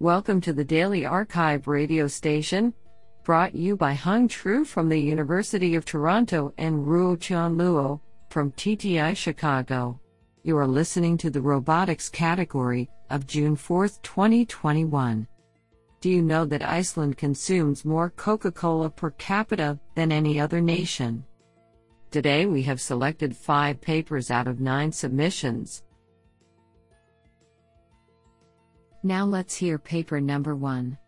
Welcome to the Daily Archive radio station, brought you by Hung Tru from the University of Toronto and Ruo Chan Luo from TTI Chicago. You are listening to the robotics category of June 4, 2021. Do you know that Iceland consumes more Coca Cola per capita than any other nation? Today we have selected five papers out of nine submissions. Now let's hear paper number one.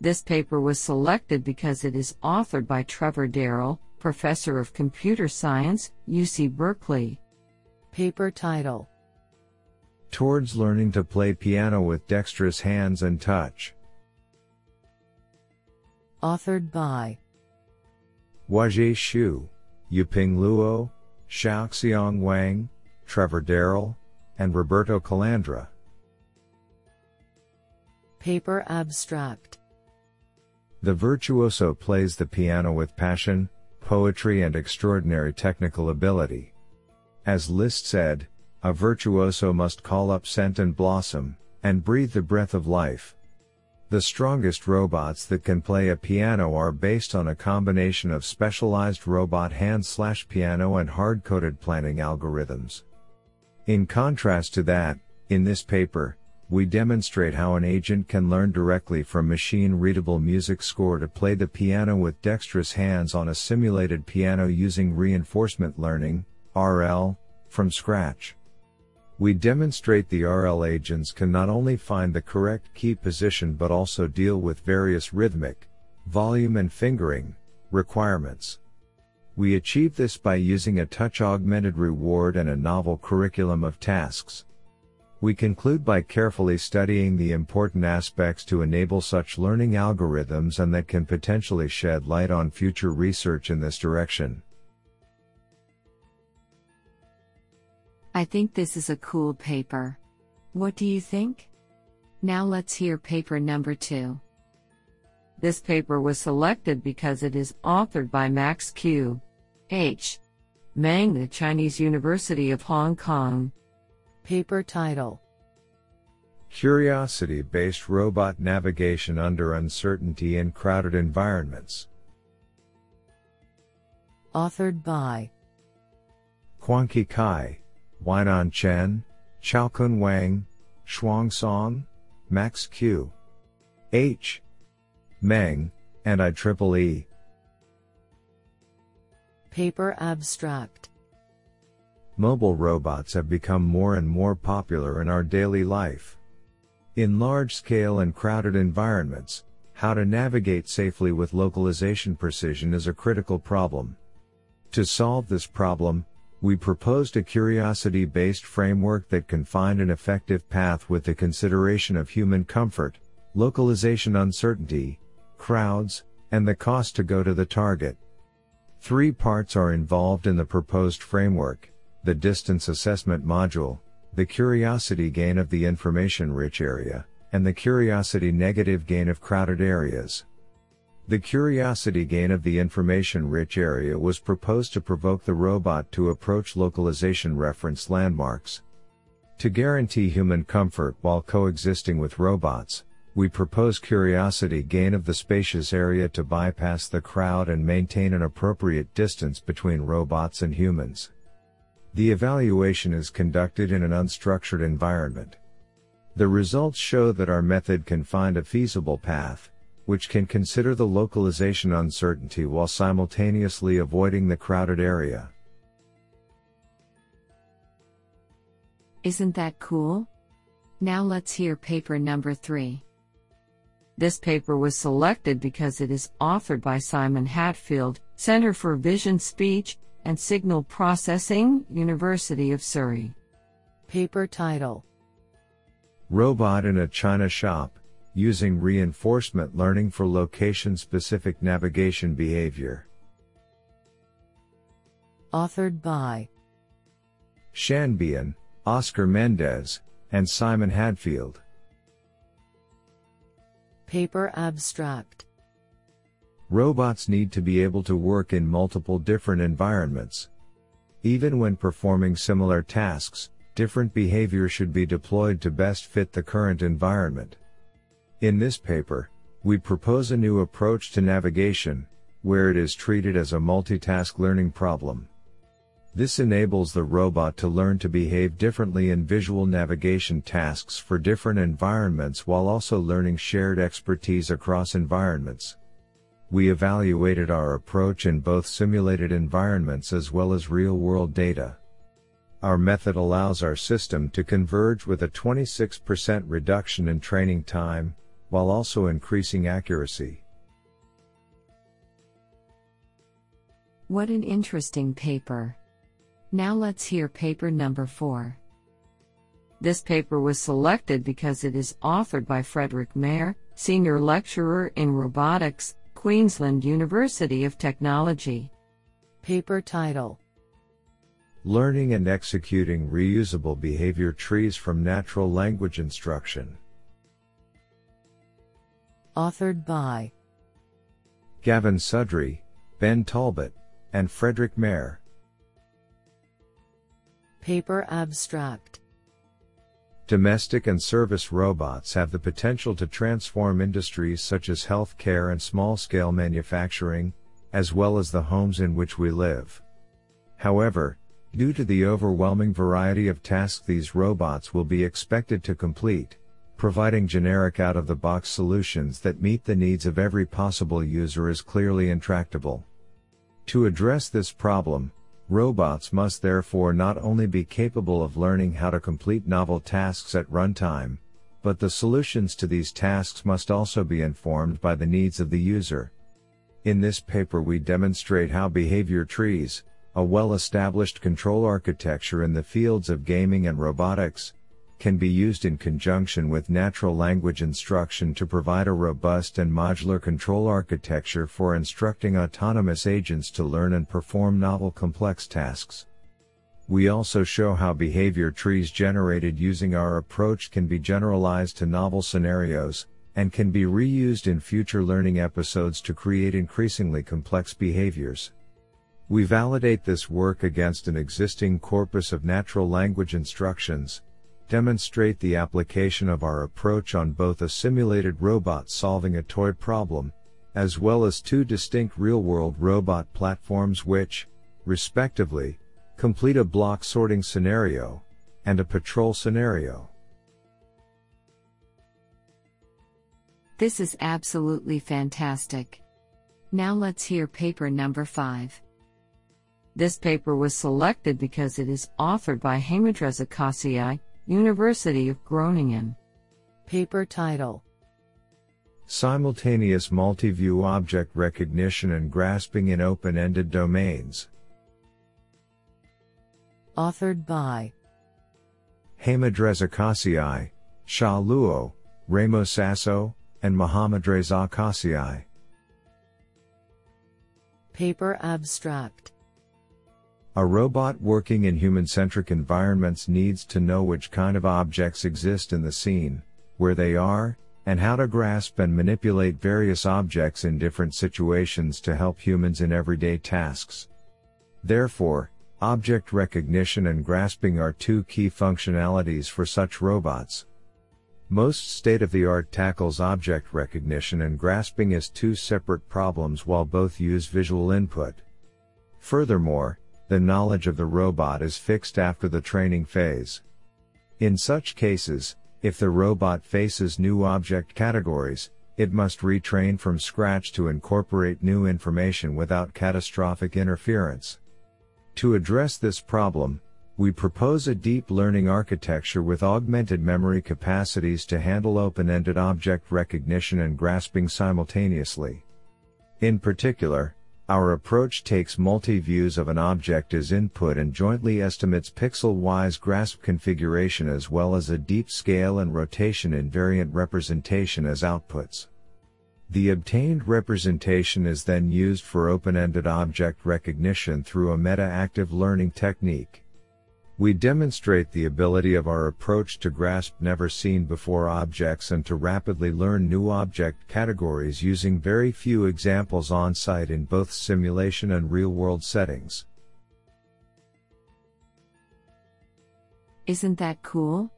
This paper was selected because it is authored by Trevor Darrell, Professor of Computer Science, UC Berkeley. Paper title Towards Learning to Play Piano with Dexterous Hands and Touch. Authored by Huazhe Xu, Yuping Luo, Shaoxiong Wang, Trevor Darrell, and Roberto Calandra. Paper Abstract The virtuoso plays the piano with passion, poetry, and extraordinary technical ability. As Liszt said, a virtuoso must call up scent and blossom, and breathe the breath of life. The strongest robots that can play a piano are based on a combination of specialized robot hand slash piano and hard coded planning algorithms. In contrast to that, in this paper, we demonstrate how an agent can learn directly from machine readable music score to play the piano with dexterous hands on a simulated piano using reinforcement learning, RL, from scratch. We demonstrate the RL agents can not only find the correct key position but also deal with various rhythmic, volume and fingering requirements. We achieve this by using a touch augmented reward and a novel curriculum of tasks. We conclude by carefully studying the important aspects to enable such learning algorithms and that can potentially shed light on future research in this direction. I think this is a cool paper. What do you think? Now let's hear paper number two. This paper was selected because it is authored by Max Q. H. Meng, the Chinese University of Hong Kong. Paper title Curiosity based robot navigation under uncertainty in crowded environments. Authored by Kuanqi Cai, Weinan Chen, Chaoqun Wang, Shuang Song, Max Q. H. Meng, and IEEE. Paper Abstract Mobile robots have become more and more popular in our daily life. In large scale and crowded environments, how to navigate safely with localization precision is a critical problem. To solve this problem, we proposed a curiosity based framework that can find an effective path with the consideration of human comfort, localization uncertainty, crowds, and the cost to go to the target. Three parts are involved in the proposed framework the distance assessment module, the curiosity gain of the information rich area, and the curiosity negative gain of crowded areas. The curiosity gain of the information rich area was proposed to provoke the robot to approach localization reference landmarks. To guarantee human comfort while coexisting with robots, we propose curiosity gain of the spacious area to bypass the crowd and maintain an appropriate distance between robots and humans. The evaluation is conducted in an unstructured environment. The results show that our method can find a feasible path, which can consider the localization uncertainty while simultaneously avoiding the crowded area. Isn't that cool? Now let's hear paper number three. This paper was selected because it is authored by Simon Hadfield, Center for Vision Speech and Signal Processing, University of Surrey. Paper title Robot in a China Shop Using Reinforcement Learning for Location Specific Navigation Behavior. Authored by Xihan Bian, Oscar Mendez, and Simon Hadfield. Paper Abstract Robots need to be able to work in multiple different environments. Even when performing similar tasks, different behavior should be deployed to best fit the current environment. In this paper, we propose a new approach to navigation, where it is treated as a multitask learning problem. This enables the robot to learn to behave differently in visual navigation tasks for different environments while also learning shared expertise across environments. We evaluated our approach in both simulated environments as well as real world data. Our method allows our system to converge with a 26% reduction in training time, while also increasing accuracy. What an interesting paper. Now let's hear paper number 4. This paper was selected because it is authored by Frederic Maire, Senior Lecturer in Robotics, Queensland University of Technology. Paper title Learning and Executing Reusable Behavior Trees from Natural Language Instruction. Authored by Gavin Suddrey, Ben Talbot, and Frederic Maire. Paper Abstract Domestic and service robots have the potential to transform industries such as healthcare and small scale manufacturing, as well as the homes in which we live. However, due to the overwhelming variety of tasks these robots will be expected to complete, providing generic out of the box solutions that meet the needs of every possible user is clearly intractable. To address this problem, Robots must therefore not only be capable of learning how to complete novel tasks at runtime, but the solutions to these tasks must also be informed by the needs of the user. In this paper we demonstrate how behavior trees, a well-established control architecture in the fields of gaming and robotics, can be used in conjunction with natural language instruction to provide a robust and modular control architecture for instructing autonomous agents to learn and perform novel complex tasks. We also show how behavior trees generated using our approach can be generalized to novel scenarios, and can be reused in future learning episodes to create increasingly complex behaviors. We validate this work against an existing corpus of natural language instructions, demonstrate the application of our approach on both a simulated robot solving a toy problem, as well as two distinct real-world robot platforms which, respectively, complete a block sorting scenario and a patrol scenario. This is absolutely fantastic. Now let's hear paper number 5. This paper was selected because it is authored by Hamidreza Kasaei, University of Groningen. Paper title Simultaneous Multi-View Object Recognition and Grasping in Open-Ended Domains. Authored by Hamidreza Kasaei, Sha Luo, Remo Sasso, and Mohammadreza Kasaei. Paper Abstract a robot working in human-centric environments needs to know which kind of objects exist in the scene, where they are, and how to grasp and manipulate various objects in different situations to help humans in everyday tasks. Therefore, object recognition and grasping are two key functionalities for such robots. Most state-of-the-art tackles object recognition and grasping as two separate problems while both use visual input. Furthermore, the knowledge of the robot is fixed after the training phase. In such cases, if the robot faces new object categories, it must retrain from scratch to incorporate new information without catastrophic interference. To address this problem, we propose a deep learning architecture with augmented memory capacities to handle open-ended object recognition and grasping simultaneously. In particular, our approach takes multi-views of an object as input and jointly estimates pixel-wise grasp configuration as well as a deep scale and rotation invariant representation as outputs. The obtained representation is then used for open-ended object recognition through a meta-active learning technique. We demonstrate the ability of our approach to grasp never seen before objects and to rapidly learn new object categories using very few examples on site in both simulation and real world settings. Isn't that cool?